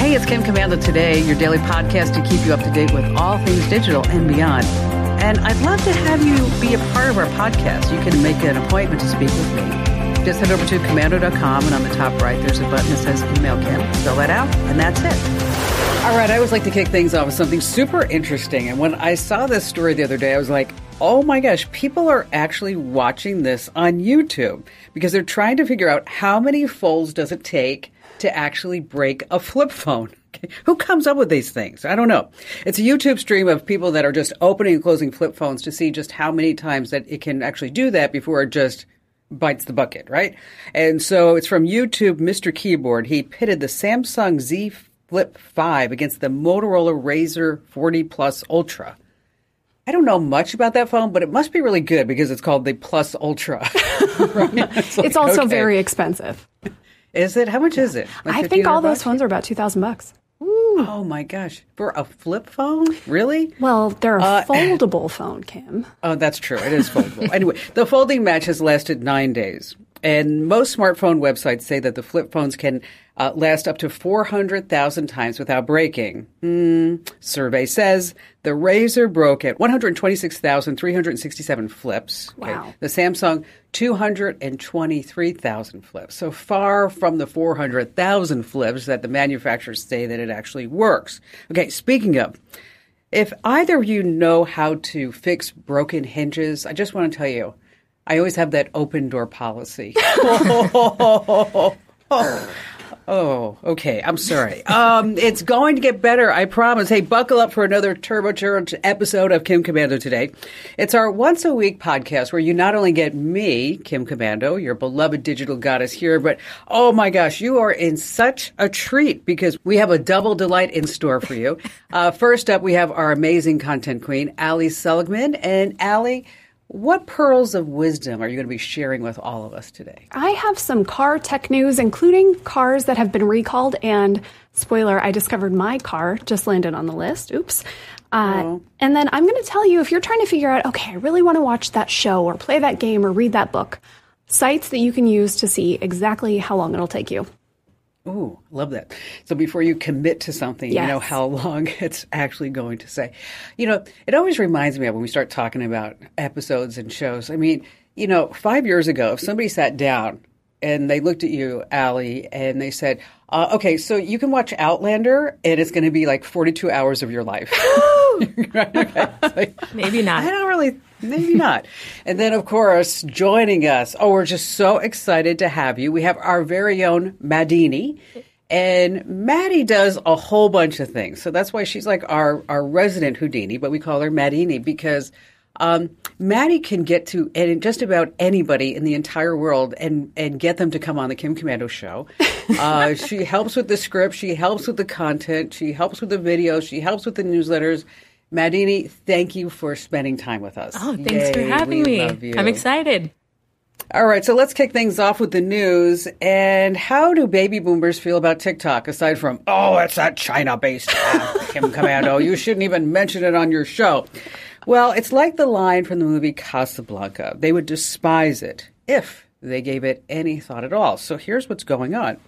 Hey, it's Kim Komando today, your daily podcast to keep you up to date with all things digital and beyond. And I'd love to have you be a part of our podcast. You can make an appointment to speak with me. Just head over to komando.com, and on the top right, there's a button that says Email Kim. Fill that out, and that's it. All right, I always like to kick things off with something super interesting. And when I saw this story the other day, I was like, oh my gosh, people are actually watching this on YouTube because they're trying to figure out how many folds does it take to actually break a flip phone. Who comes up with these things? I don't know. It's a YouTube stream of people that are just opening and closing flip phones to see just how many times that it can actually do that before it just bites the bucket, right? And so it's from YouTube, Mr. Keyboard. He pitted the Samsung Z Flip 5 against the Motorola Razr 40 Plus Ultra. I don't know much about that phone, but it must be really good because it's called the Plus Ultra. right? it's, like, it's, also okay. very expensive. Is it? How much is it? Like I think all those phones are about two thousand bucks. Ooh. Oh my gosh. For a flip phone? Really? Well, they're a uh, foldable phone, Kim. Oh, that's true. It is foldable. anyway, the folding match has lasted nine days. And most smartphone websites say that the flip phones can uh, last up to 400,000 times without breaking. Mm, survey says the Razr broke at 126,367 flips. Okay. Wow. The Samsung 223,000 flips. So far from the 400,000 flips that the manufacturers say that it actually works. Okay, speaking of, if either of you know how to fix broken hinges, I just want to tell you, I always have that open door policy. Oh, okay. I'm sorry. Um, it's going to get better, I promise. Hey, buckle up for another turbocharged episode of Kim Komando today. It's our once a week podcast where you not only get me, Kim Komando, your beloved digital goddess here, but oh my gosh, you are in such a treat because we have a double delight in store for you. Uh, first up, we have our amazing content queen, Ali Seligman. And Ali, what pearls of wisdom are you going to be sharing with all of us today? I have some car tech news, including cars that have been recalled. And spoiler, I discovered my car just landed on the list. Oops. Uh, oh. And then I'm going to tell you if you're trying to figure out, okay, I really want to watch that show or play that game or read that book, sites that you can use to see exactly how long it'll take you. Ooh, love that. So before you commit to something, yes. you know how long it's actually going to say. You know, it always reminds me of when we start talking about episodes and shows. I mean, you know, five years ago, if somebody sat down and they looked at you, Ali, and they said, uh, okay, so you can watch Outlander, and it's going to be like 42 hours of your life. right? okay. like, Maybe not. I don't really Maybe not. and then, of course, joining us. Oh, we're just so excited to have you. We have our very own Madini. And Maddie does a whole bunch of things. So that's why she's like our, our resident Houdini, but we call her Madini because um, Maddie can get to and just about anybody in the entire world and, and get them to come on the Kim Komando show. Uh, she helps with the script. She helps with the content. She helps with the videos. She helps with the newsletters. Madini, thank you for spending time with us. Oh, thanks Yay, for having me. I'm excited. All right, so let's kick things off with the news. And how do baby boomers feel about TikTok aside from, oh, it's that China based Kim Komando? You shouldn't even mention it on your show. Well, it's like the line from the movie Casablanca. They would despise it if they gave it any thought at all. So here's what's going on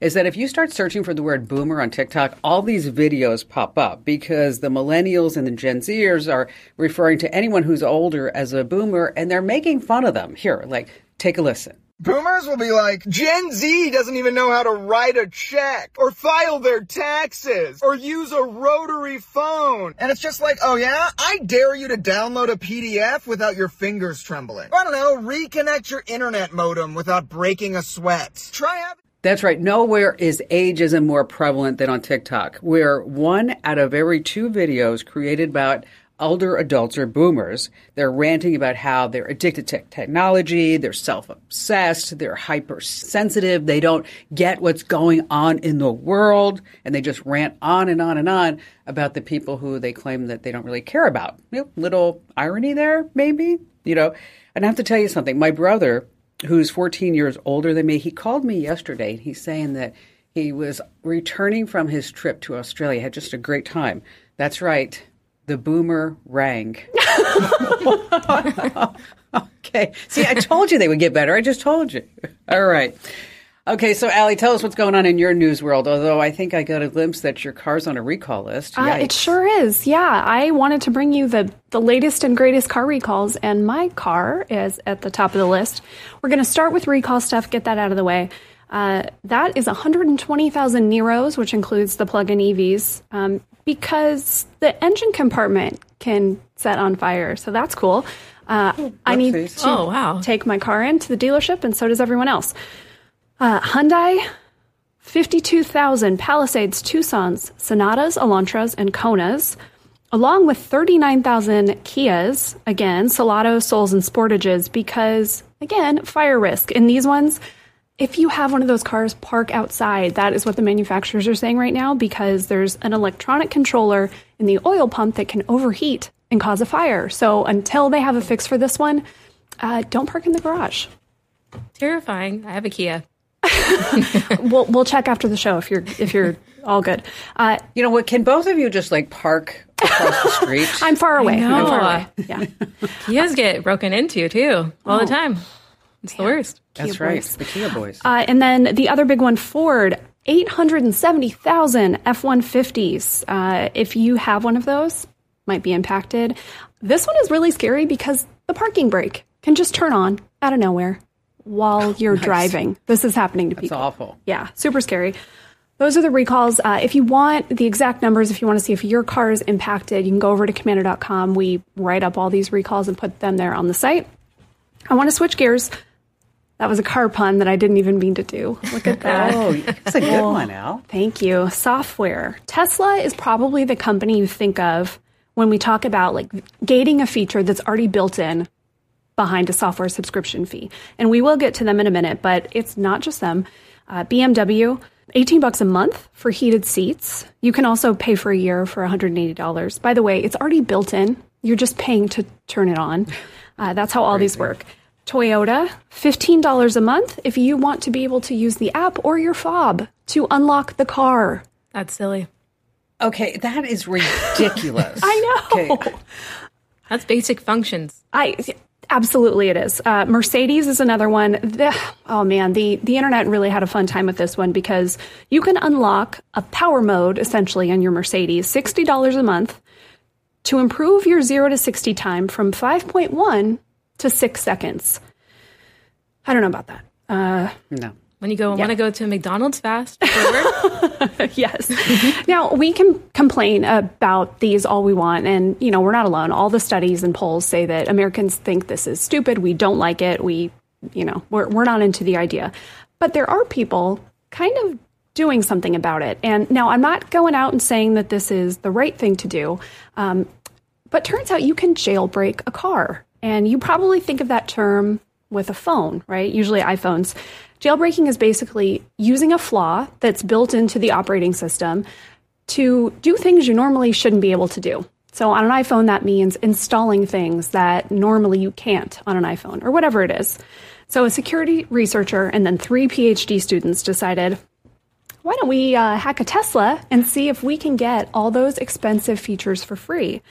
is that if you start searching for the word boomer on TikTok, all these videos pop up because the millennials and the Gen Zers are referring to anyone who's older as a boomer and they're making fun of them. Here, like, take a listen. Boomers will be like, Gen Z doesn't even know how to write a check or file their taxes or use a rotary phone. And it's just like, oh yeah, I dare you to download a PDF without your fingers trembling. I don't know, reconnect your internet modem without breaking a sweat. Try having that's right. Nowhere is ageism more prevalent than on TikTok, where one out of every two videos created about older adults or boomers. They're ranting about how they're addicted to technology, they're self obsessed, they're hypersensitive, they don't get what's going on in the world, and they just rant on and on and on about the people who they claim that they don't really care about. You know, little irony there, maybe, you know. And I have to tell you something. My brother, who's 14 years older than me, he called me yesterday and he's saying that he was returning from his trip to Australia, had just a great time. That's right. The boomer rang. okay. See, I told you they would get better. I just told you. All right. Okay, so Allie, tell us what's going on in your news world. Although I think I got a glimpse that your car's on a recall list. Uh, it sure is. Yeah, I wanted to bring you the the latest and greatest car recalls, and my car is at the top of the list. We're going to start with recall stuff. Get that out of the way. Uh, that is 120,000 Niros, which includes the plug-in EVs, um, because the engine compartment can set on fire. So that's cool. Uh, I need to oh, wow. take my car into the dealership, and so does everyone else. Uh, Hyundai, 52,000 Palisades, Tucsons, Sonatas, Elantras, and Konas, along with 39,000 Kias, again, Seltos, Souls, and Sportages, because, again, fire risk. In these ones, if you have one of those cars, park outside. That is what the manufacturers are saying right now because there's an electronic controller in the oil pump that can overheat and cause a fire. So until they have a fix for this one, uh, don't park in the garage. Terrifying. I have a Kia. we'll we'll check after the show if you're if you're all good. Uh, you know what? Can both of you just like park across the street? I'm far away. I'm far away. Yeah. Kias get broken into too all oh. the time. It's the worst. That's Kia right. Boys. The Kia boys. Uh, and then the other big one, Ford, 870,000 F 150s. Uh, if you have one of those, might be impacted. This one is really scary because the parking brake can just turn on out of nowhere while you're nice. driving. This is happening to That's people. awful. Yeah, super scary. Those are the recalls. Uh, if you want the exact numbers, if you want to see if your car is impacted, you can go over to komando.com. We write up all these recalls and put them there on the site. I want to switch gears that was a car pun that I didn't even mean to do. Look at that. oh, that's a good one, Al. Thank you. Software. Tesla is probably the company you think of when we talk about like gating a feature that's already built in behind a software subscription fee. And we will get to them in a minute, but it's not just them. Uh, BMW, 18 bucks a month for heated seats. You can also pay for a year for $180. By the way, it's already built in. You're just paying to turn it on. Uh, that's how all Crazy. these work. Toyota, $15 a month if you want to be able to use the app or your fob to unlock the car. That's silly. Okay, that is ridiculous. I know. Okay. That's basic functions. I absolutely it is. Uh, Mercedes is another one. The, oh man, the the internet really had a fun time with this one because you can unlock a power mode essentially on your Mercedes, sixty dollars a month, to improve your zero to sixty time from five point one to six seconds. I don't know about that. Uh, no. When you go, yeah. want to go to McDonald's fast forever. yes. now, we can complain about these all we want, and, you know, we're not alone. All the studies and polls say that Americans think this is stupid. We don't like it. We, you know, we're, we're not into the idea. But there are people kind of doing something about it. And now I'm not going out and saying that this is the right thing to do, um, but turns out you can jailbreak a car. And you probably think of that term with a phone, right? Usually iPhones. Jailbreaking is basically using a flaw that's built into the operating system to do things you normally shouldn't be able to do. So on an iPhone, that means installing things that normally you can't on an iPhone or whatever it is. So a security researcher and then three PhD students decided, why don't we uh, hack a Tesla and see if we can get all those expensive features for free?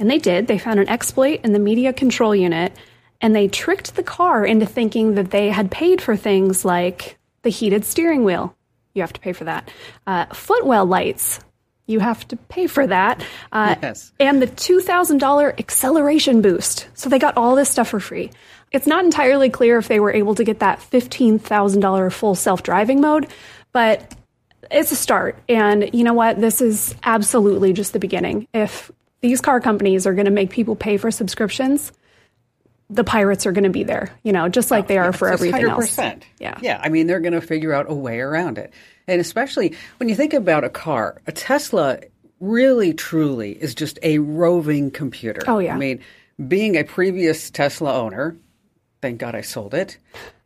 And they did. They found an exploit in the media control unit and they tricked the car into thinking that they had paid for things like the heated steering wheel. You have to pay for that. Uh, footwell lights. You have to pay for that. Uh, yes. And the $2,000 acceleration boost. So they got all this stuff for free. It's not entirely clear if they were able to get that $15,000 full self driving mode, but it's a start. And you know what? This is absolutely just the beginning. If these car companies are going to make people pay for subscriptions, the pirates are going to be there, you know, just like oh, they are yeah, for everything 100%. else. Yeah. Yeah. I mean, they're going to figure out a way around it. And especially when you think about a car, a Tesla really truly is just a roving computer. Oh, yeah. I mean, being a previous Tesla owner, thank God I sold it.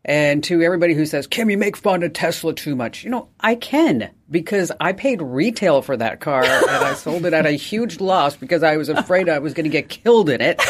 And to everybody who says, Kim, you make fun of Tesla too much. You know, I can because I paid retail for that car and I sold it at a huge loss because I was afraid I was going to get killed in it.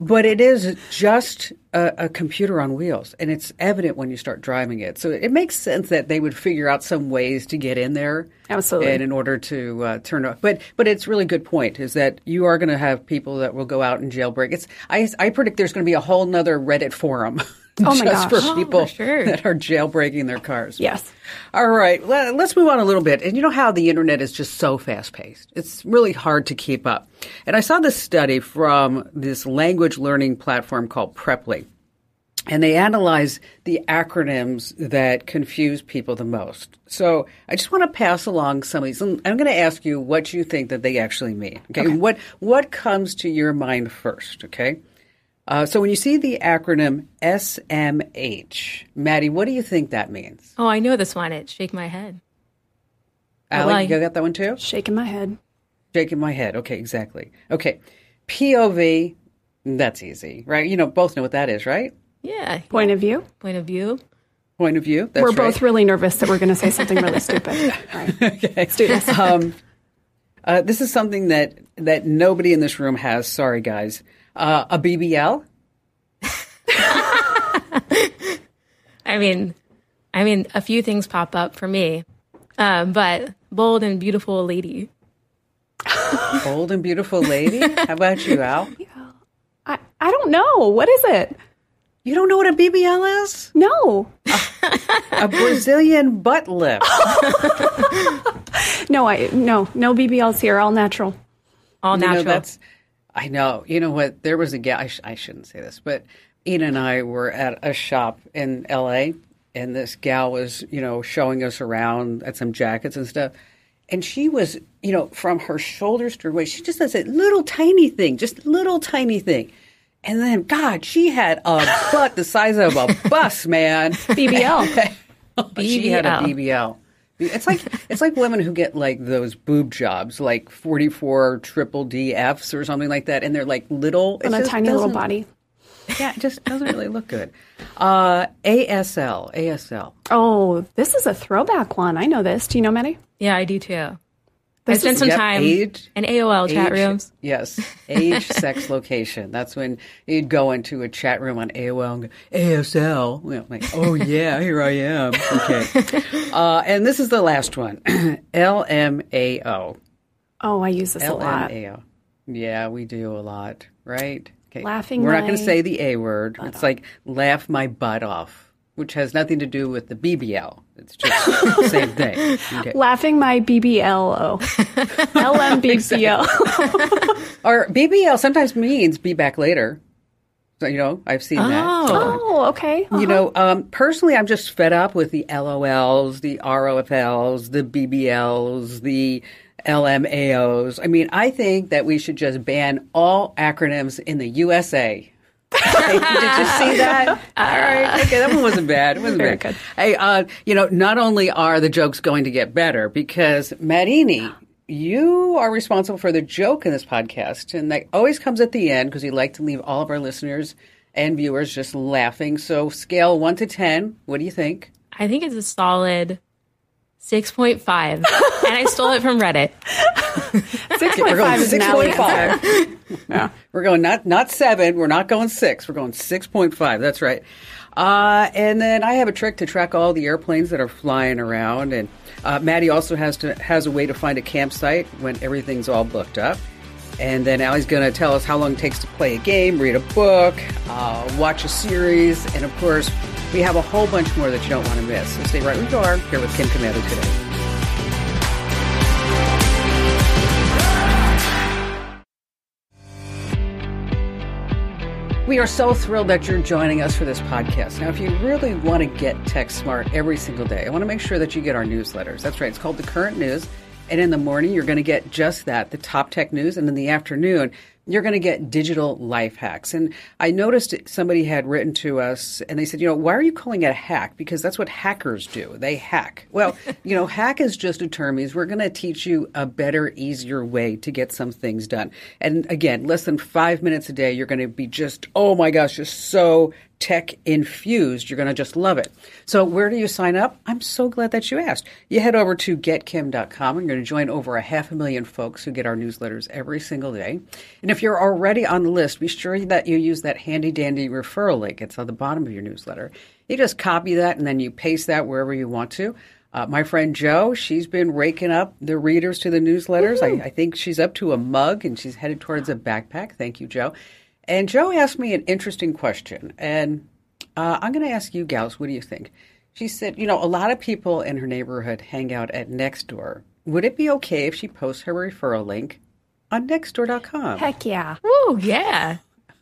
But it is just a, a, computer on wheels, and it's evident when you start driving it. So it makes sense that they would figure out some ways to get in there, absolutely, and in order to uh, turn off. But but it's really good point is that you are going to have people that will go out and jailbreak. It's I I predict there's going to be a whole nother Reddit forum. Oh my just gosh. for people Oh, for sure. that are jailbreaking their cars. Yes. All right, let- let's move on a little bit. And you know how the internet is just so fast paced. It's really hard to keep up. And I saw this study from this language learning platform called Preply. And they analyze the acronyms that confuse people the most. So I just want to pass along some of these. I'm going to ask you what you think that they actually mean. Okay. What, what comes to your mind first? Okay. Uh, so when you see the acronym SMH, Maddie, what do you think that means? Oh, I know this one. It shake my head. Allie, well, you got that one too? Shaking my head. Shaking my head. Okay, exactly. Okay. POV, that's easy, right? You know, both know what that is, right? Yeah. Point of view. Point of view. Point of view. That's We're right. both really nervous that we're going to say something really stupid. All right. Let's do this. Um, uh, this is something that that nobody in this room has. Sorry, guys. Uh, a BBL. I mean, I mean, a few things pop up for me, um, but bold and beautiful lady. Bold and beautiful lady. How about you, Al? I, I don't know. What is it? You don't know what a BBL is? No. A Brazilian butt lift. No, I no, no BBLs here, all natural. All You know, natural. that's, I know. You know what? There was a gal. I, sh- I shouldn't say this, but Ian and I were at a shop in L.A. and this gal was, you know, showing us around at some jackets and stuff. And she was, you know, from her shoulders to her waist, she just does a little tiny thing, just little tiny thing. And then, God, she had a butt the size of a bus, man. BBL. She had a BBL. BBL. It's like it's like women who get like those boob jobs, like forty four triple DFs or something like that, and they're like little on a tiny little body. Yeah, it just doesn't really look good. Uh, ASL, ASL. Oh, this is a throwback one. I know this. Do you know, Maddie? yeah, I do too. I spent some Yep, time age- in AOL chat Age- rooms. Yes, age, sex, location. That's when you'd go into a chat room on AOL and go, ASL. You know, like, oh yeah, here I am. Okay. Uh, and this is the last one. LMAO. Oh, I use this a lot. LMAO. Yeah, we do a lot, right? Okay. Laughing We're not going to say the A word. It's like laugh my butt off, which has nothing to do with the BBL. It's just the same thing. Okay. Laughing my BBLO. LMBBL. Or BBL sometimes means be back later. So, you know, I've seen that. Oh, okay. You know, um, personally, I'm just fed up with the LOLs, the ROFLs, the BBLs, the LMAOs. I mean, I think that we should just ban all acronyms in the USA. Okay, Did you see that? All right. Okay, that one wasn't bad. It wasn't Very bad. good. Hey, uh, you know, not only are the jokes going to get better because Madini, you are responsible for the joke in this podcast, and that always comes at the end because we like to leave all of our listeners and viewers just laughing. So, scale one to ten, what do you think? I think it's a solid 6.5. and I stole it from Reddit. 6.5 is an alley answer. Yeah. We're going not not seven. We're not going six. We're going six point five. That's right. Uh, and then I have a trick to track all the airplanes that are flying around. And uh, Maddie also has to has a way to find a campsite when everything's all booked up. And then Allie's going to tell us how long it takes to play a game, read a book, uh, watch a series, and of course, we have a whole bunch more that you don't want to miss. So stay right where you are here with Kim Komando today. We are so thrilled that you're joining us for this podcast. Now, if you really want to get tech smart every single day, I want to make sure that you get our newsletters. That's right, it's called The Current News. And in the morning, you're going to get just that the top tech news. And in the afternoon, you're going to get digital life hacks. And I noticed somebody had written to us and they said, you know, why are you calling it a hack? Because that's what hackers do. They hack. Well, you know, hack is just a term. Is we're going to teach you a better, easier way to get some things done. And again, less than five minutes a day, you're going to be just, oh my gosh, just so tech infused. You're going to just love it. So, where do you sign up? I'm so glad that you asked. You head over to getkim.com and you're going to join over a half a million folks who get our newsletters every single day. And if you're already on the list, be sure that you use that handy dandy referral link. It's on the bottom of your newsletter. You just copy that and then you paste that wherever you want to. Uh, my friend Joe, she's been raking up the readers to the newsletters. I, I think she's up to a mug and she's headed towards a backpack. Thank you, Joe. And Joe asked me an interesting question, and uh, I'm going to ask you, gals, what do you think? She said, you know, a lot of people in her neighborhood hang out at Nextdoor. Would it be okay if she posts her referral link on Nextdoor.com? Heck yeah. Woo, yeah.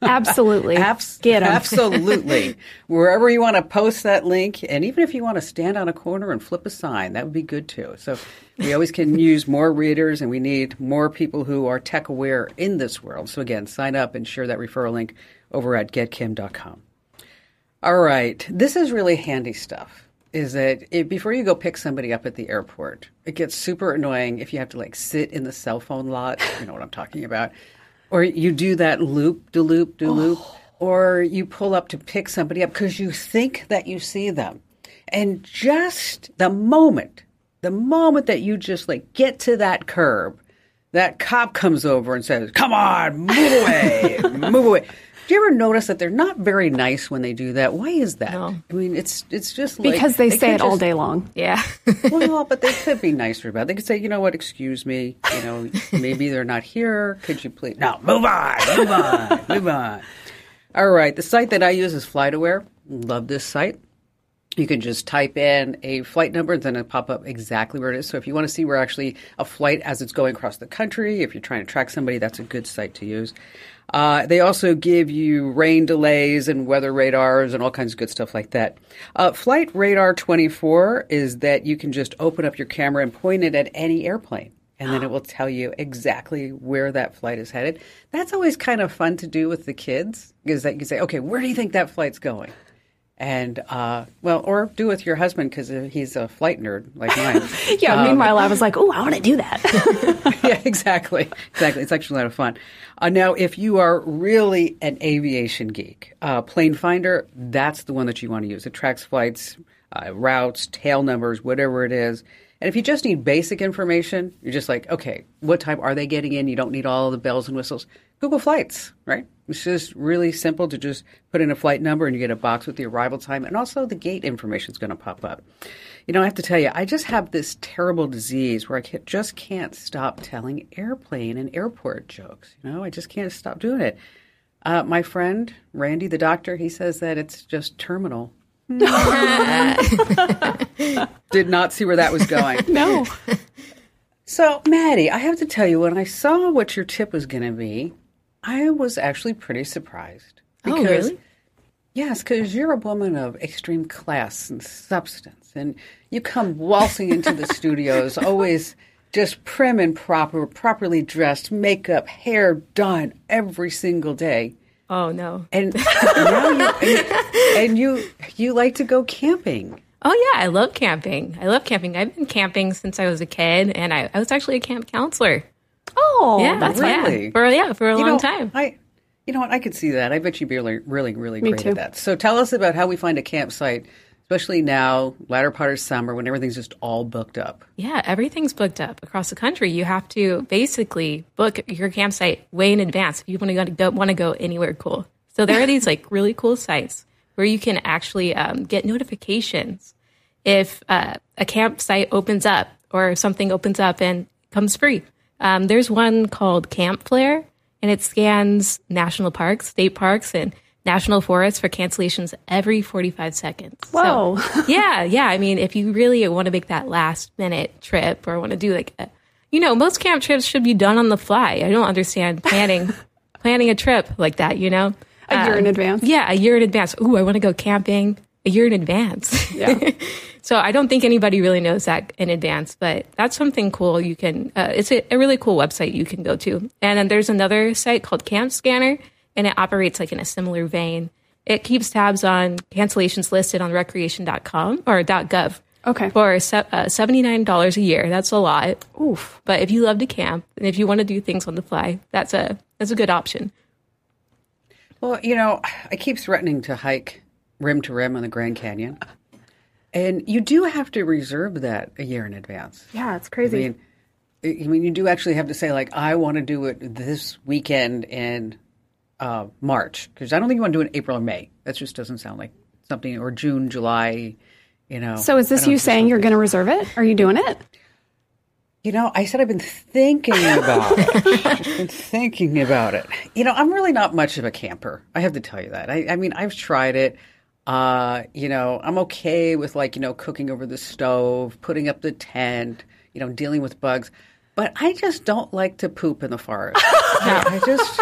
Absolutely. Abs- Get 'em. Absolutely. Wherever you want to post that link, and even if you want to stand on a corner and flip a sign, that would be good too. So we always can use more readers, and we need more people who are tech aware in this world. So again, sign up and share that referral link over at getkim.com. All right, this is really handy stuff. Is that it, before you go pick somebody up at the airport, it gets super annoying if you have to like sit in the cell phone lot. You know what I'm talking about or you do that loop, do loop, do loop, oh. or you pull up to pick somebody up because you think that you see them. And just the moment, the moment that you just like get to that curb, that cop comes over and says, Come on, move away, move away. Do you ever notice that they're not very nice when they do that? Why is that? No. I mean, it's it's just like, Because they, say could it all day long. Yeah. well, but they could be nicer about it. They could say, you know what, excuse me, you know, maybe they're not here. Could you please? No, move on, move on, move on. All right, the site that I use is FlightAware. Love this site. You can just type in a flight number, and then it'll pop up exactly where it is. So if you want to see where actually a flight as it's going across the country, if you're trying to track somebody, that's a good site to use. Uh, they also give you rain delays and weather radars and all kinds of good stuff like that. Uh, Flight Radar 24 is that you can just open up your camera and point it at any airplane. And then it will tell you exactly where that flight is headed. That's always kind of fun to do with the kids, is that you can say, okay, where do you think that flight's going? And, uh, well, or do with your husband because he's a flight nerd like mine. Yeah. meanwhile, I was like, oh, I want to do that. yeah, exactly. Exactly. It's actually a lot of fun. Uh, now, if you are really an aviation geek, uh, Plane Finder, that's the one that you want to use. It tracks flights, uh, routes, tail numbers, whatever it is. And if you just need basic information, you're just like, okay, what time are they getting in? You don't need all the bells and whistles. Google Flights, right? It's just really simple to just put in a flight number and you get a box with the arrival time and also the gate information is going to pop up. You know, I have to tell you, I just have this terrible disease where I can't, just can't stop telling airplane and airport jokes. You know, I just can't stop doing it. Uh, my friend Randy, the doctor, he says that it's just terminal. Did not see where that was going. no. So, Maddie, I have to tell you, when I saw what your tip was going to be, I was actually pretty surprised. Oh, really? Yes, because you're a woman of extreme class and substance, and you come waltzing into the studios, always just prim and proper, properly dressed, makeup, hair done every single day. Oh no. And now you, and, and you you like to go camping. Oh yeah, I love camping. I love camping. I've been camping since I was a kid, and I, I was actually a camp counselor. Oh, yeah, that's really? yeah, for yeah for a You long know, time. I, you know what? I could see that. I bet you'd be really, really, really Me great too. at that. So tell us about how we find a campsite, especially now, latter part of summer, when everything's just all booked up. Yeah, everything's booked up across the country. You have to basically book your campsite way in advance if you want to go, don't want to go anywhere cool. So there are these like really cool sites where you can actually um, get notifications if uh, a campsite opens up or something opens up and comes free. Um, there's one called Camp Flare, and it scans national parks, state parks, and national forests for cancellations every 45 seconds. So- Whoa. yeah, yeah. I mean, if you really want to make that last minute trip or want to do like, a, you know, most camp trips should be done on the fly. I don't understand planning planning a trip like that. You know, A year in advance. yeah, a year in advance. Ooh, I want to go camping a year in advance. Yeah. So I don't think anybody really knows that in advance, but that's something cool. You can, uh, it's a, a really cool website you can go to. And then there's another site called Camp Scanner, and it operates like in a similar vein. It keeps tabs on cancellations listed on recreation.com or .gov. Okay. For uh, $79 a year. That's a lot. Oof. But if you love to camp and if you want to do things on the fly, that's a that's a good option. Well, you know, I keep threatening to hike rim to rim on the Grand Canyon. And you do have to reserve that a year in advance. Yeah, it's crazy. I mean, I mean, you do actually have to say like, I want to do it this weekend in uh, March because I don't think you want to do it in April or May. That just doesn't sound like something or June, July. You know. so is this you saying you're going to reserve it? Are you doing it? You know, I said I've been thinking about it. Been thinking about it. You know, I'm really not much of a camper. I have to tell you that. I, I mean, I've tried it. Uh, you know, I'm okay with like, you know, cooking over the stove, putting up the tent, you know, dealing with bugs. But I just don't like to poop in the forest. I just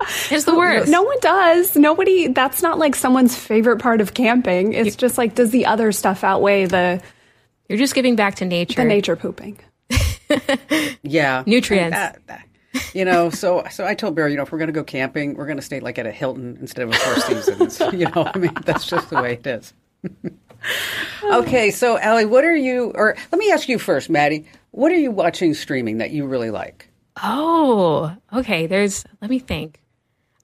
It's the worst. No one does. Nobody, that's not like someone's favorite part of camping. It's just like, does the other stuff outweigh the, You're just giving back to nature. the nature pooping? yeah. Nutrients. That- that- you know, so so I told Barry, you know, if we're going to go camping, we're going to stay like at a Hilton instead of a Four Seasons. you know, I mean, that's just the way it is. okay, so Allie, what are you? Or let me ask you first, Maddie. What are you watching streaming that you really like? Oh, okay. There's, let me think.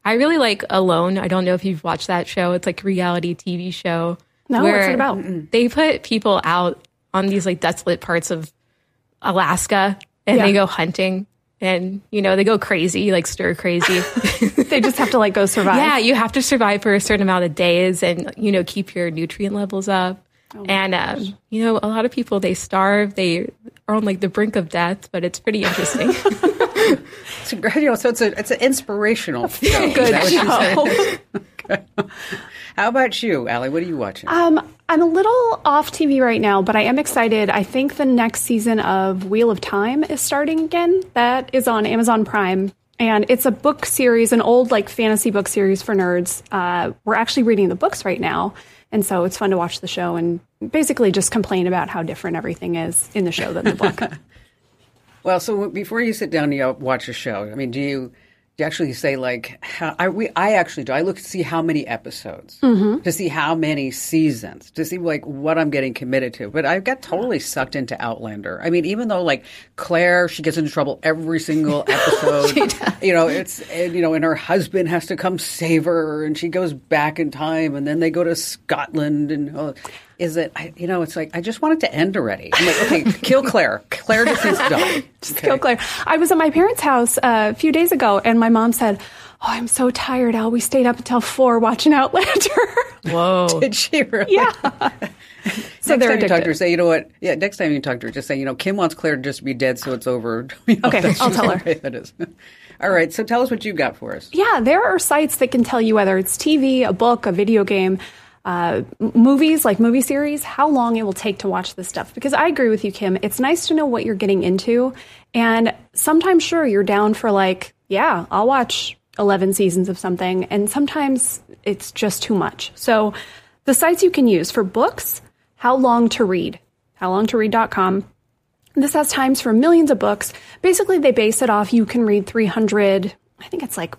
I really like Alone. I don't know if you've watched that show. It's like a reality TV show. No, what's it about? They put people out on these like desolate parts of Alaska and Yeah. they go hunting and, you know, they go crazy, like stir crazy. They just have to like go survive. yeah, you have to survive for a certain amount of days and, you know, keep your nutrient levels up. Oh and, um, you know, a lot of people, they starve, they are on like the brink of death, but it's pretty interesting. It's a, you know, so it's a it's an inspirational show. Is Good that what you're show. How about you, Allie? What are you watching? Um, I'm a little off TV right now, but I am excited. I think the next season of Wheel of Time is starting again. That is on Amazon Prime. And it's a book series, an old like fantasy book series for nerds. Uh, we're actually reading the books right now. And so it's fun to watch the show and basically just complain about how different everything is in the show than the book. Well, so before you sit down you watch a show, I mean, do you, you actually say like how I we I actually do I look to see how many episodes mm-hmm. to see how many seasons to see like what I'm getting committed to. But I got totally sucked into Outlander. I mean, even though like Claire, she gets into trouble every single episode. you know, it's and, you know, and her husband has to come save her, and she goes back in time, and then they go to Scotland, and oh, is it? I, you know, it's like I just want it to end already. I'm like, okay, kill Claire. Claire just needs to die. Just kill Claire. I was at my parents' house uh, a few days ago, and my mom said, "Oh, I'm so tired, Al. We stayed up until four watching Outlander." Whoa. Did she really? yeah. so next they're time you talk to her, say, you know what? Yeah, next time you talk to her, just say, you know, Kim wants Claire to just be dead, so it's over. You know, Okay, I'll tell her. That is. All right, so tell us what you've got for us. Yeah, there are sites that can tell you whether it's TV, a book, a video game, uh, movies, like movie series, how long it will take to watch this stuff. Because I agree with you, Kim. It's nice to know what you're getting into. And sometimes, sure, you're down for like, yeah, I'll watch 11 seasons of something. And sometimes it's just too much. So the sites you can use for books, how long to read, howlongtoread.com. This has times for millions of books. Basically, they base it off you can read 300, I think it's like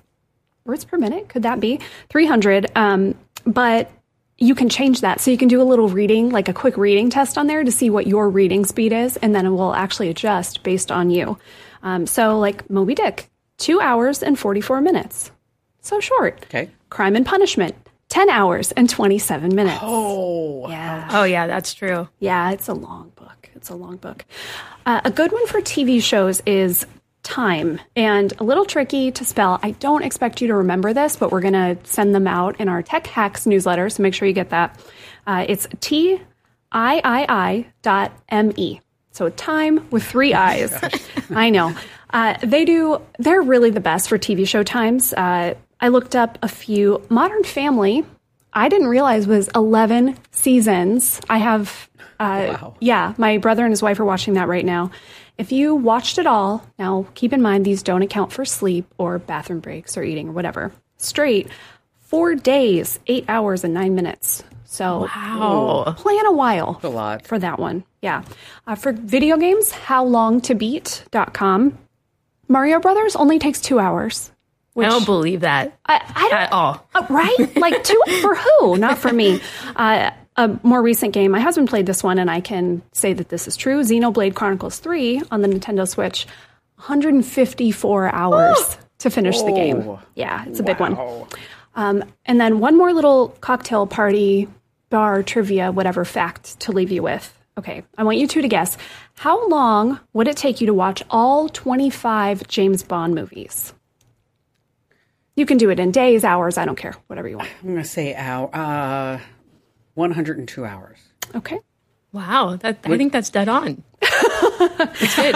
words per minute. Could that be 300? Um, but you can change that. So you can do a little reading, like a quick reading test on there to see what your reading speed is, and then it will actually adjust based on you. Um, so, like Moby Dick, two hours and 44 minutes. So short. Okay. Crime and Punishment, 10 hours and 27 minutes. Oh, yeah. Oh, yeah, that's true. Yeah, it's a long book. It's a long book. Uh, a good one for TV shows is Time, and a little tricky to spell. I don't expect you to remember this, but we're going to send them out in our Tech Hacks newsletter, so make sure you get that. Uh, it's T I I I dot M E. So time with three eyes. I know. Uh, they do, they're really the best for TV show times. Uh, I looked up a few. Modern Family, I didn't realize was 11 seasons. I have, uh, yeah, my brother and his wife are watching that right now. If you watched it all, now keep in mind these don't account for sleep or bathroom breaks or eating or whatever. Straight, four days, eight hours, and nine minutes. So Wow. plan a while a lot. for that one. Yeah. Uh, for video games, howlongtobeat.com. Mario Brothers only takes two hours. I don't believe that I, I don't at all. uh, right? Like two for who? Not for me. Uh, a more recent game. My husband played this one, and I can say that this is true. Xenoblade Chronicles Three on the Nintendo Switch, 154 hours to finish the game. Oh. Yeah, it's a big one. Um, and then one more little cocktail party, bar trivia, whatever fact to leave you with. Okay, I want you two to guess. How long would it take you to watch all 25 James Bond movies? You can do it in days, hours, I don't care, whatever you want. I'm going to say hour, uh, 102 hours. Okay. Wow, that, I think that's dead on. it's good.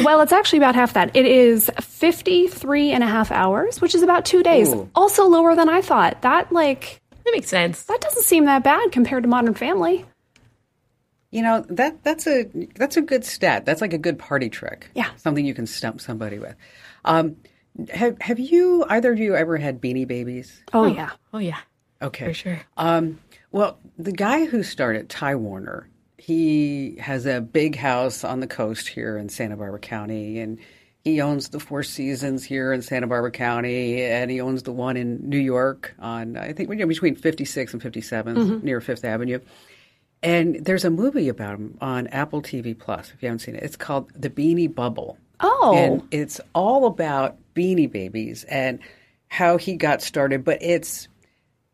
Well, it's actually about half that. It is 53 and a half hours, which is about two days. Ooh. Also lower than I thought. That, like, That makes sense. that doesn't seem that bad compared to Modern Family. You know that that's a that's a good stat. That's like a good party trick. Yeah. something you can stump somebody with. Um, have have you either of you ever had Beanie Babies? Oh, yeah. Oh yeah, Okay, for sure. Um, well, the guy who started Ty Warner, he has a big house on the coast here in Santa Barbara County, and he owns the Four Seasons here in Santa Barbara County, and he owns the one in New York on I think you know, between 56 and 57 mm-hmm. near Fifth Avenue. And there's a movie about him on Apple TV Plus. If you haven't seen it, it's called The Beanie Bubble. Oh. and it's all about Beanie Babies and how he got started. But it's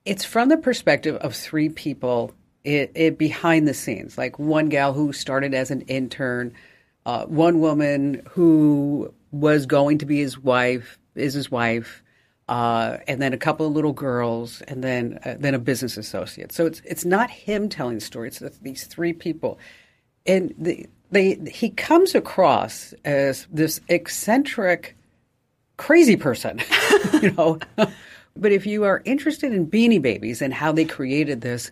it's from the perspective of three people it, it behind the scenes. Like one gal who started as an intern uh, one woman who was going to be his wife is his wife uh, and then a couple of little girls and then uh, then a business associate. So it's it's not him telling the story it's these three people. And the, they he comes across as this eccentric crazy person, you know. But if you are interested in Beanie Babies and how they created this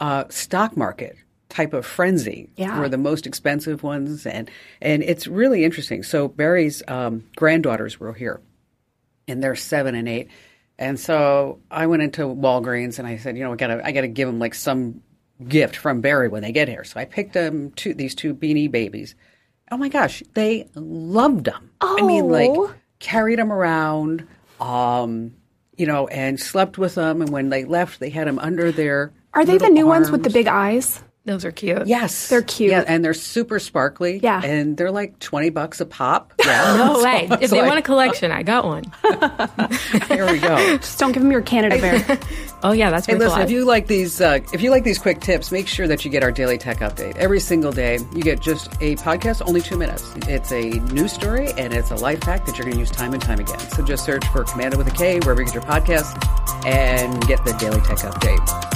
uh, stock market type of frenzy Yeah. for the most expensive ones, and and it's really interesting. So Barry's um, granddaughters were here, and they're seven and eight. And so I went into Walgreens and I said, you know, I gotta, I gotta give them like some gift from Barry when they get here. So I picked them two, these two beanie babies. Oh my gosh, they loved them. I mean, like Oh. carried them around, um, you know, and slept with them. And when they left, they had them under their. Are they the new ones with the big eyes? Those are cute. Yes, They're cute. Yeah, and they're super sparkly. Yeah. and they're like twenty bucks a pop. Yeah, No way. If they like- want a collection, I got one. Here we go. Just don't give them your Canada Bear. Oh yeah, that's Hey, worth a listen, lot. if you like these, uh, if you like these quick tips, make sure that you get our daily tech update every single day. You get just a podcast, only two minutes. It's a news story and it's a life hack that you're going to use time and time again. So just search for Komando with a K wherever you get your podcast and get the daily tech update.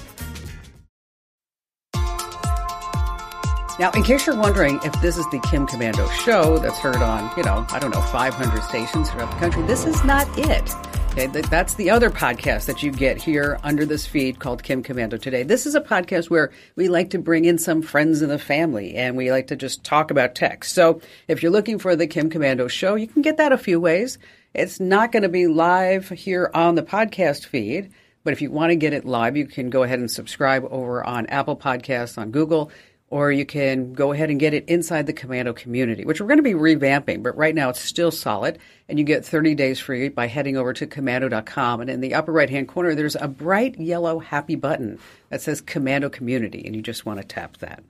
Now, in case you're wondering if this is the Kim Komando show that's heard on, you know, I don't know, 500 stations throughout the country, this is not it. Okay, that's the other podcast that you get here under this feed called Kim Komando Today. This is a podcast where we like to bring in some friends in the family and we like to just talk about tech. So if you're looking for the Kim Komando show, you can get that a few ways. It's not going to be live here on the podcast feed. But if you want to get it live, you can go ahead and subscribe over on Apple Podcasts, on Google, or you can go ahead and get it inside the Komando community, which we're going to be revamping, but right now it's still solid. And you get 30 days free by heading over to komando.com. And in the upper right hand corner, there's a bright yellow happy button that says Komando Community, and you just want to tap that.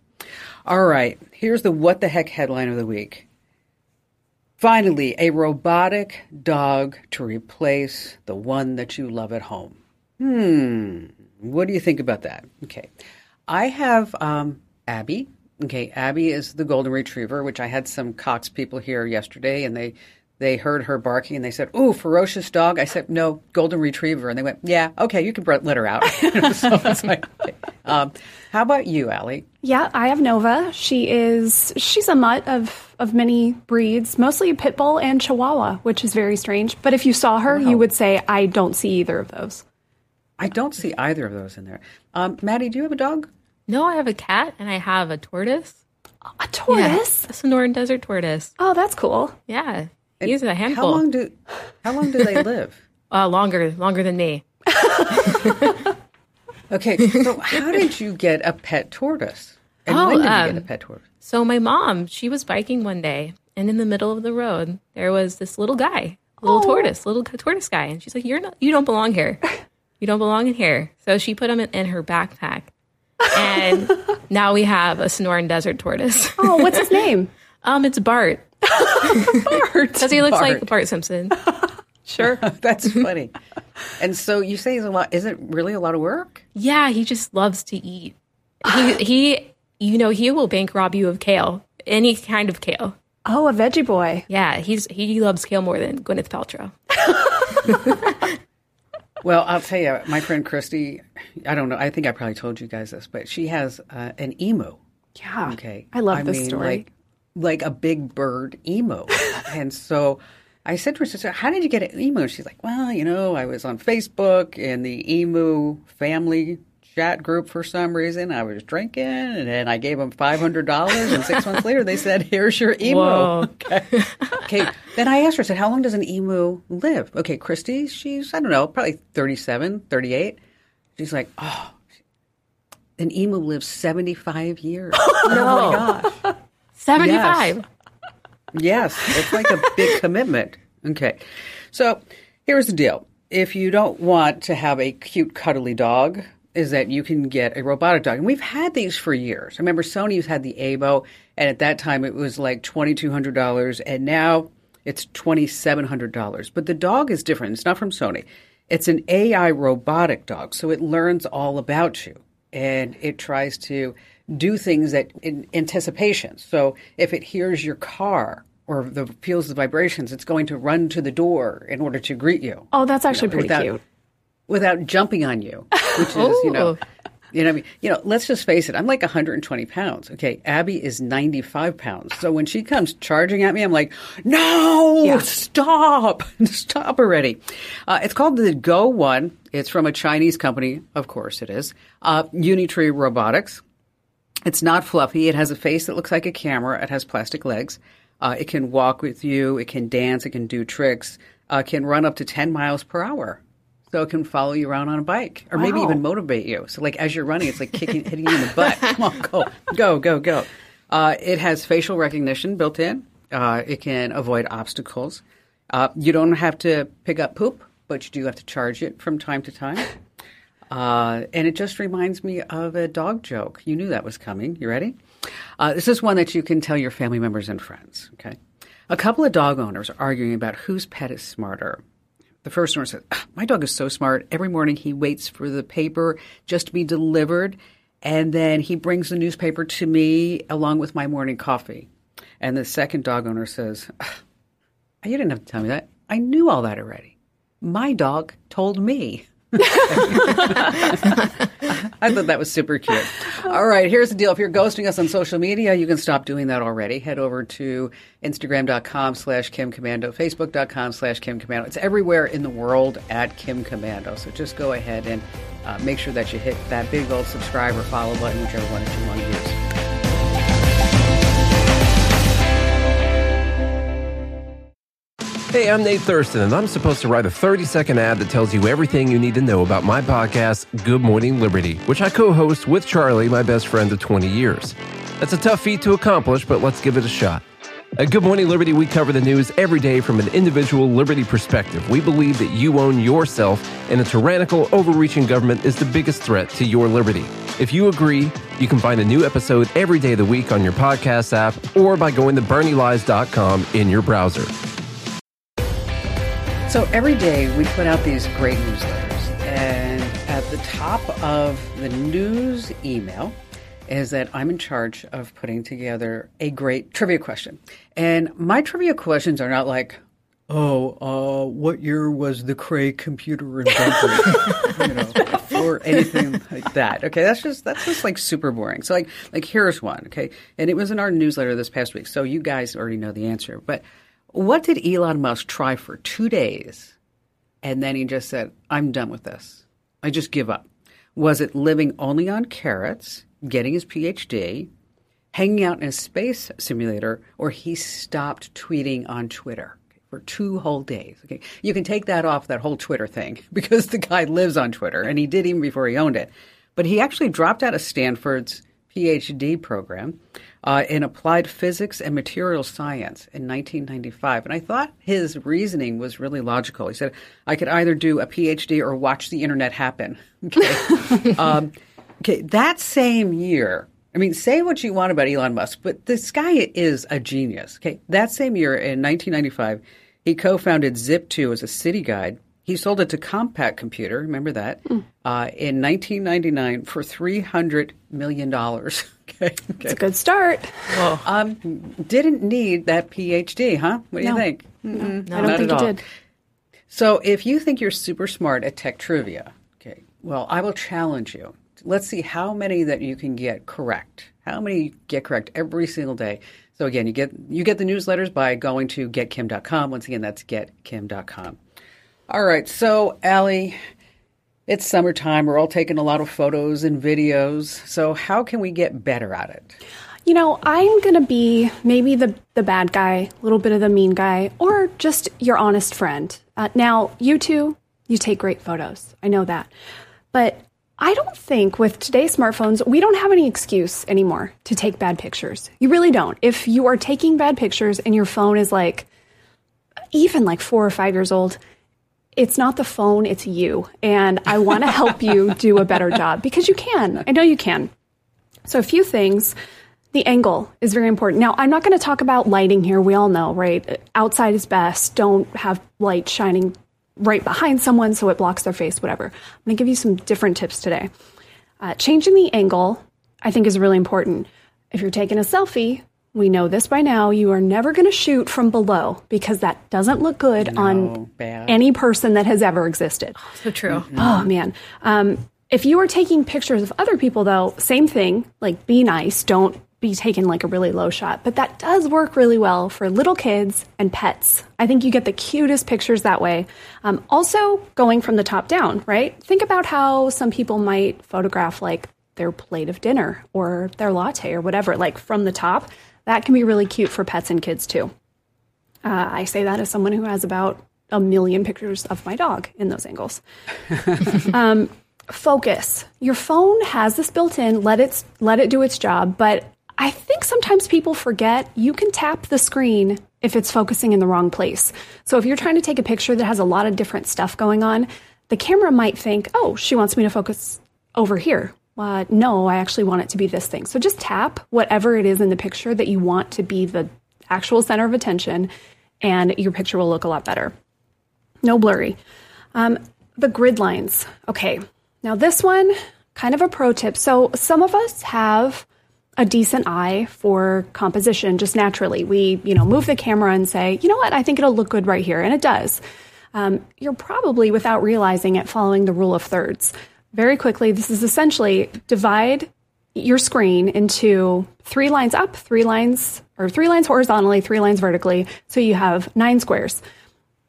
All right, here's the what the heck headline of the week. Finally, a robotic dog to replace the one that you love at home. Hmm. What do you think about that? Okay. I have um, Abby, Okay, Abby is the golden retriever, which I had some Cox people here yesterday, and they they heard her barking and they said, "Ooh, ferocious dog." I said, "No, golden retriever," and they went, "Yeah, okay, you can let her out." so it's like, okay. um, how about you, Allie? Yeah, I have Nova. She is she's a mutt of of many breeds, mostly pit bull and Chihuahua, which is very strange. But if you saw her, you would say, "I don't see either of those." I don't see either of those in there. Um, Maddie, do you have a dog? No, I have a cat and I have a tortoise. A tortoise? Yeah, a Sonoran desert tortoise. Oh, that's cool. Yeah, he's a handful. How long do how long do they live? uh, longer, longer than me. Okay, so how did you get a pet tortoise? And Oh, when did you um, get a pet tortoise? So my mom, she was biking one day, and in the middle of the road, there was this little guy, little tortoise, little tortoise guy, and she's like, "You're not, you don't belong here. You don't belong in here." So she put him in, in her backpack, and now we have a Sonoran desert tortoise. Oh, what's his name? um, it's Bart Bart. because he looks like Bart. Bart Simpson. Sure. That's funny. and so you say it's a lot. Is it really a lot of work? Yeah, he just loves to eat. He he, you know, he will bank rob you of kale, any kind of kale. Oh, a veggie boy. Yeah, he's he loves kale more than Gwyneth Paltrow. Well, I'll tell you, my friend Christy. I don't know. I think I probably told you guys this, but she has uh, an emu. Yeah. Okay, I love this mean, story. Like, like a big bird emo. and so I said to her sister, "How did you get an emo? She's like, "Well, you know, I was on Facebook in the emu family chat group for some reason. I was drinking, and then I gave them five hundred dollars, and six months later, they said, "Here's your emu." Okay. okay. Then I asked her, I said, "How long does an emu live?" Okay, Christy, she's I don't know, probably 37, 38. She's like, "Oh." An emu lives 75 years. oh my gosh. Seventy-five. Yes, it's like a big commitment. Okay. So here's the deal. If you don't want to have a cute, cuddly dog, is that you can get a robotic dog. And we've had these for years. I remember Sony's had the Aibo, and at that time it was like $2,200, and now it's $2,700. But the dog is different. It's not from Sony. It's an AI robotic dog, so it learns all about you and it tries to do things that in anticipation. So if it hears your car or the feels the vibrations, it's going to run to the door in order to greet you Oh, that's actually pretty without, cute. Without jumping on you, which is you know. You know, what I mean, you know. Let's just face it. I'm like 120 pounds. Okay, Abby is 95 pounds. So when she comes charging at me, I'm like, "No, stop, stop already!" Uh, it's called the Go One. It's from a Chinese company, of course it is. Uh, Unitree Robotics. It's not fluffy. It has a face that looks like a camera. It has plastic legs. Uh, it can walk with you. It can dance. It can do tricks. Uh, can run up to 10 miles per hour. So it can follow you around on a bike or maybe even motivate you. So like as you're running, it's like kicking, hitting you in the butt. Come on, go, go, go, go. Uh, it has facial recognition built in. Uh, it can avoid obstacles. Uh, you don't have to pick up poop, but you do have to charge it from time to time. Uh, and it just reminds me of a dog joke. You knew that was coming. You ready? Uh, this is one that you can tell your family members and friends. Okay. A couple of dog owners are arguing about whose pet is smarter. The first owner says, "Ah, My dog is so smart. Every morning he waits for the paper just to be delivered, and then he brings the newspaper to me along with my morning coffee. And the second dog owner says, "Ah, You didn't have to tell me that. I knew all that already. My dog told me. I thought that was super cute. All right, here's the deal. If you're ghosting us on social media, you can stop doing that already. Head over to Instagram.com slash Kim Komando, Facebook.com slash Kim Komando. It's everywhere in the world at Kim Komando. So just go ahead and uh, make sure that you hit that big old subscribe or follow button, whichever one that you want to use. Hey, I'm Nate Thurston, and I'm supposed to write a 30 second ad that tells you everything you need to know about my podcast, Good Morning Liberty, which I co host with Charlie, my best friend of 20 years. That's a tough feat to accomplish, but let's give it a shot. At Good Morning Liberty, we cover the news every day from an individual liberty perspective. We believe that you own yourself, and a tyrannical, overreaching government is the biggest threat to your liberty. If you agree, you can find a new episode every day of the week on your podcast app or by going to bernielies.com in your browser. So every day we put out these great newsletters, and at the top of the news email is that I'm in charge of putting together a great trivia question. And my trivia questions are not like, oh, uh, what year was the Cray computer invented? you know, or anything like that. Okay, that's just that's just like super boring. So like like here's one. Okay, and it was in our newsletter this past week, so you guys already know the answer. But what did Elon Musk try for two days, and then he just said, "I'm done with this. I just give up." Was it living only on carrots, getting his PhD, hanging out in a space simulator, or he stopped tweeting on Twitter? for two whole days. Okay, you can take that off that whole Twitter thing because the guy lives on Twitter and he did even before he owned it. But he actually dropped out of Stanford's PhD program uh, in applied physics and material science in 1995. And I thought his reasoning was really logical. He said, I could either do a PhD or watch the internet happen. Okay. um, okay. That same year, I mean, say what you want about Elon Musk, but this guy is a genius. Okay. That same year in 1995, he co founded Zip2 as a city guide. He sold it to Compaq Computer, remember that, mm. uh, in 1999 for $300 million. okay, okay. It's a good start. Um, didn't need that PhD, huh? What do no. you think? No, no I don't think he did. So if you think you're super smart at tech trivia, okay, well, I will challenge you. Let's see how many that you can get correct. How many get correct every single day. So again, you get you get the newsletters by going to getkim.com. Once again, that's getkim.com. All right, so Allie, it's summertime. We're all taking a lot of photos and videos. So how can we get better at it? You know, I'm going to be maybe the the bad guy, a little bit of the mean guy, or just your honest friend. Uh, now, you two, you take great photos. I know that. But I don't think with today's smartphones, we don't have any excuse anymore to take bad pictures. You really don't. If you are taking bad pictures and your phone is like, even like four or five years old, it's not the phone, it's you. And I want to help you do a better job because you can. I know you can. So, a few things. The angle is very important. Now, I'm not going to talk about lighting here. We all know, right? Outside is best. Don't have light shining right behind someone so it blocks their face, whatever. I'm going to give you some different tips today. Uh, changing the angle, I think, is really important. If you're taking a selfie, we know this by now, you are never going to shoot from below because that doesn't look good no, on bad. any person that has ever existed. So true. Mm-hmm. Oh, man. Um, if you are taking pictures of other people, though, same thing, like be nice. Don't be taken like a really low shot, but that does work really well for little kids and pets. I think you get the cutest pictures that way. Um, also, going from the top down, right? Think about how some people might photograph like their plate of dinner or their latte or whatever, like from the top. That can be really cute for pets and kids too. Uh, I say that as someone who has about a million pictures of my dog in those angles. um, focus. Your phone has this built in. Let it let it do its job, but I think sometimes people forget you can tap the screen if it's focusing in the wrong place. So if you're trying to take a picture that has a lot of different stuff going on, the camera might think, oh, she wants me to focus over here. Uh, no, I actually want it to be this thing. So just tap whatever it is in the picture that you want to be the actual center of attention, and your picture will look a lot better. No blurry. Um, the grid lines. Okay, now this one, kind of a pro tip. So some of us have a decent eye for composition just naturally. We, you know, move the camera and say, you know what, I think it'll look good right here. And it does. Um, you're probably, without realizing it, following the rule of thirds. Very quickly, this is essentially divide your screen into three lines up, three lines, or three lines horizontally, three lines vertically. So you have nine squares.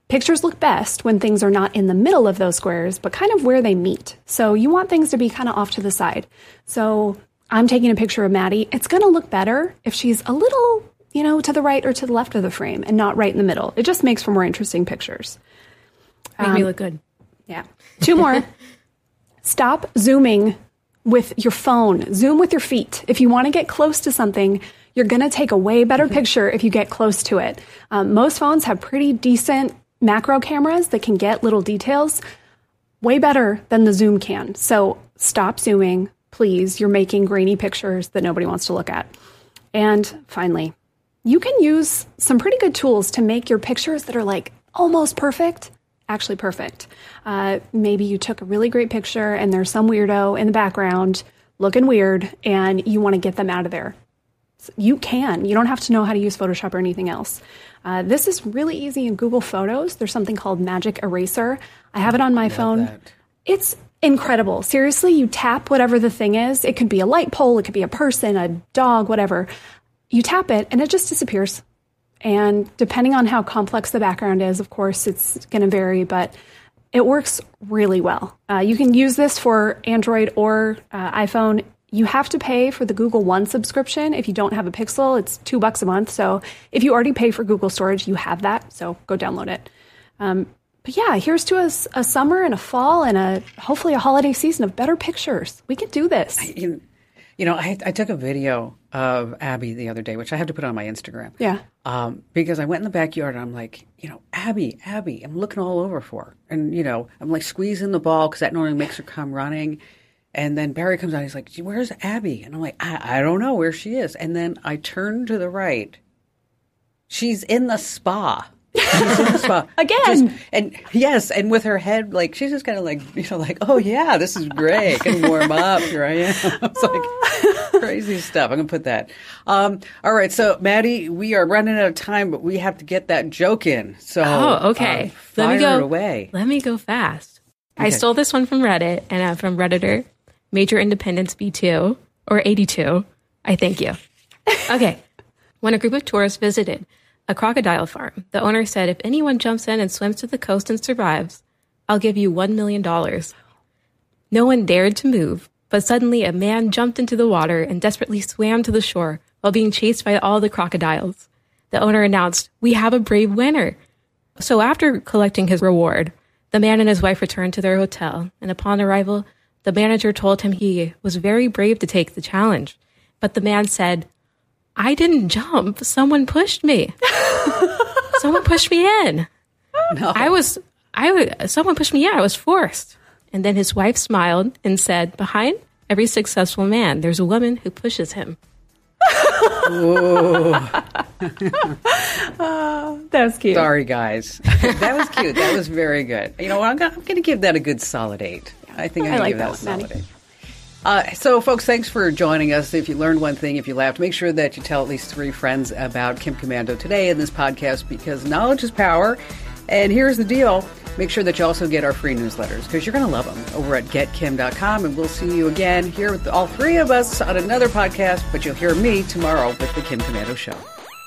Pictures look best when things are not in the middle of those squares, but kind of where they meet. So you want things to be kind of off to the side. So I'm taking a picture of Maddie, it's going to look better if she's a little, you know, to the right or to the left of the frame and not right in the middle. It just makes for more interesting pictures. Make um, me look good. Yeah. Two more. Stop zooming with your phone. Zoom with your feet. If you want to get close to something, you're going to take a way better picture if you get close to it. Um, most phones have pretty decent macro cameras that can get little details way better than the zoom can. So stop zooming, please, you're making grainy pictures that nobody wants to look at. And finally, you can use some pretty good tools to make your pictures that are like almost perfect actually perfect. Uh, maybe you took a really great picture and there's some weirdo in the background looking weird and you want to get them out of there. You can. You don't have to know how to use Photoshop or anything else. Uh, this is really easy in Google Photos. There's something called Magic Eraser. I have it on my phone. that. It's incredible. Seriously, you tap whatever the thing is. It could be a light pole, it could be a person, a dog, whatever. You tap it and it just disappears. And depending on how complex the background is, of course, it's going to vary, but it works really well. Uh, you can use this for Android or uh, iPhone. You have to pay for the Google One subscription. If you don't have a Pixel, it's two bucks a month. So if you already pay for Google storage, you have that. So go download it. Um, but yeah, here's to a summer and a fall and a hopefully a holiday season of better pictures. We can do this. You, you know, I, I took a video of Abby the other day, which I have to put on my Instagram. Yeah. Um, because I went in the backyard and I'm like, you know, Abby, Abby, I'm looking all over for her. And, you know, I'm like squeezing the ball because that normally makes her come running. And then Barry comes out, he's like, where's Abby? And I'm like, I, I don't know where she is. And then I turn to the right. She's in the spa. She's in spa. Again. Just- and yes, and with her head, like, she's just kind of like, you know, like, oh yeah, this is great. Can warm up. Here I am. It's like crazy stuff. I'm going to put that. Um, all right. So, Maddie, we are running out of time, but we have to get that joke in. So, Oh, okay. uh, fire let me go away. Let me go fast. I stole this one from Reddit and uh, from Redditor, Major Independence B2 or 82. I thank you. Okay. when a group of tourists visited a crocodile farm, the owner said, If anyone jumps in and swims to the coast and survives, I'll give you $1 million. No one dared to move, but suddenly a man jumped into the water and desperately swam to the shore while being chased by all the crocodiles. The owner announced, We have a brave winner. So after collecting his reward, the man and his wife returned to their hotel, and upon arrival, the manager told him he was very brave to take the challenge. But the man said, I didn't jump. Someone pushed me. someone pushed me in. No. I was, I was, someone pushed me in. I was forced. And then his wife smiled and said, Behind every successful man, there's a woman who pushes him. oh, That was cute. Sorry, guys. that was cute. That was very good. You know what? I'm going I'm to give that a good solid eight. I think I'm I going to give that, that a solid eight. Uh, so, folks, thanks for joining us. If you learned one thing, if you laughed, make sure that you tell at least three friends about Kim Komando today in this podcast because knowledge is power. And here's the deal make sure that you also get our free newsletters because you're going to love them over at getkim.com. And we'll see you again here with all three of us on another podcast, but you'll hear me tomorrow with the Kim Komando Show.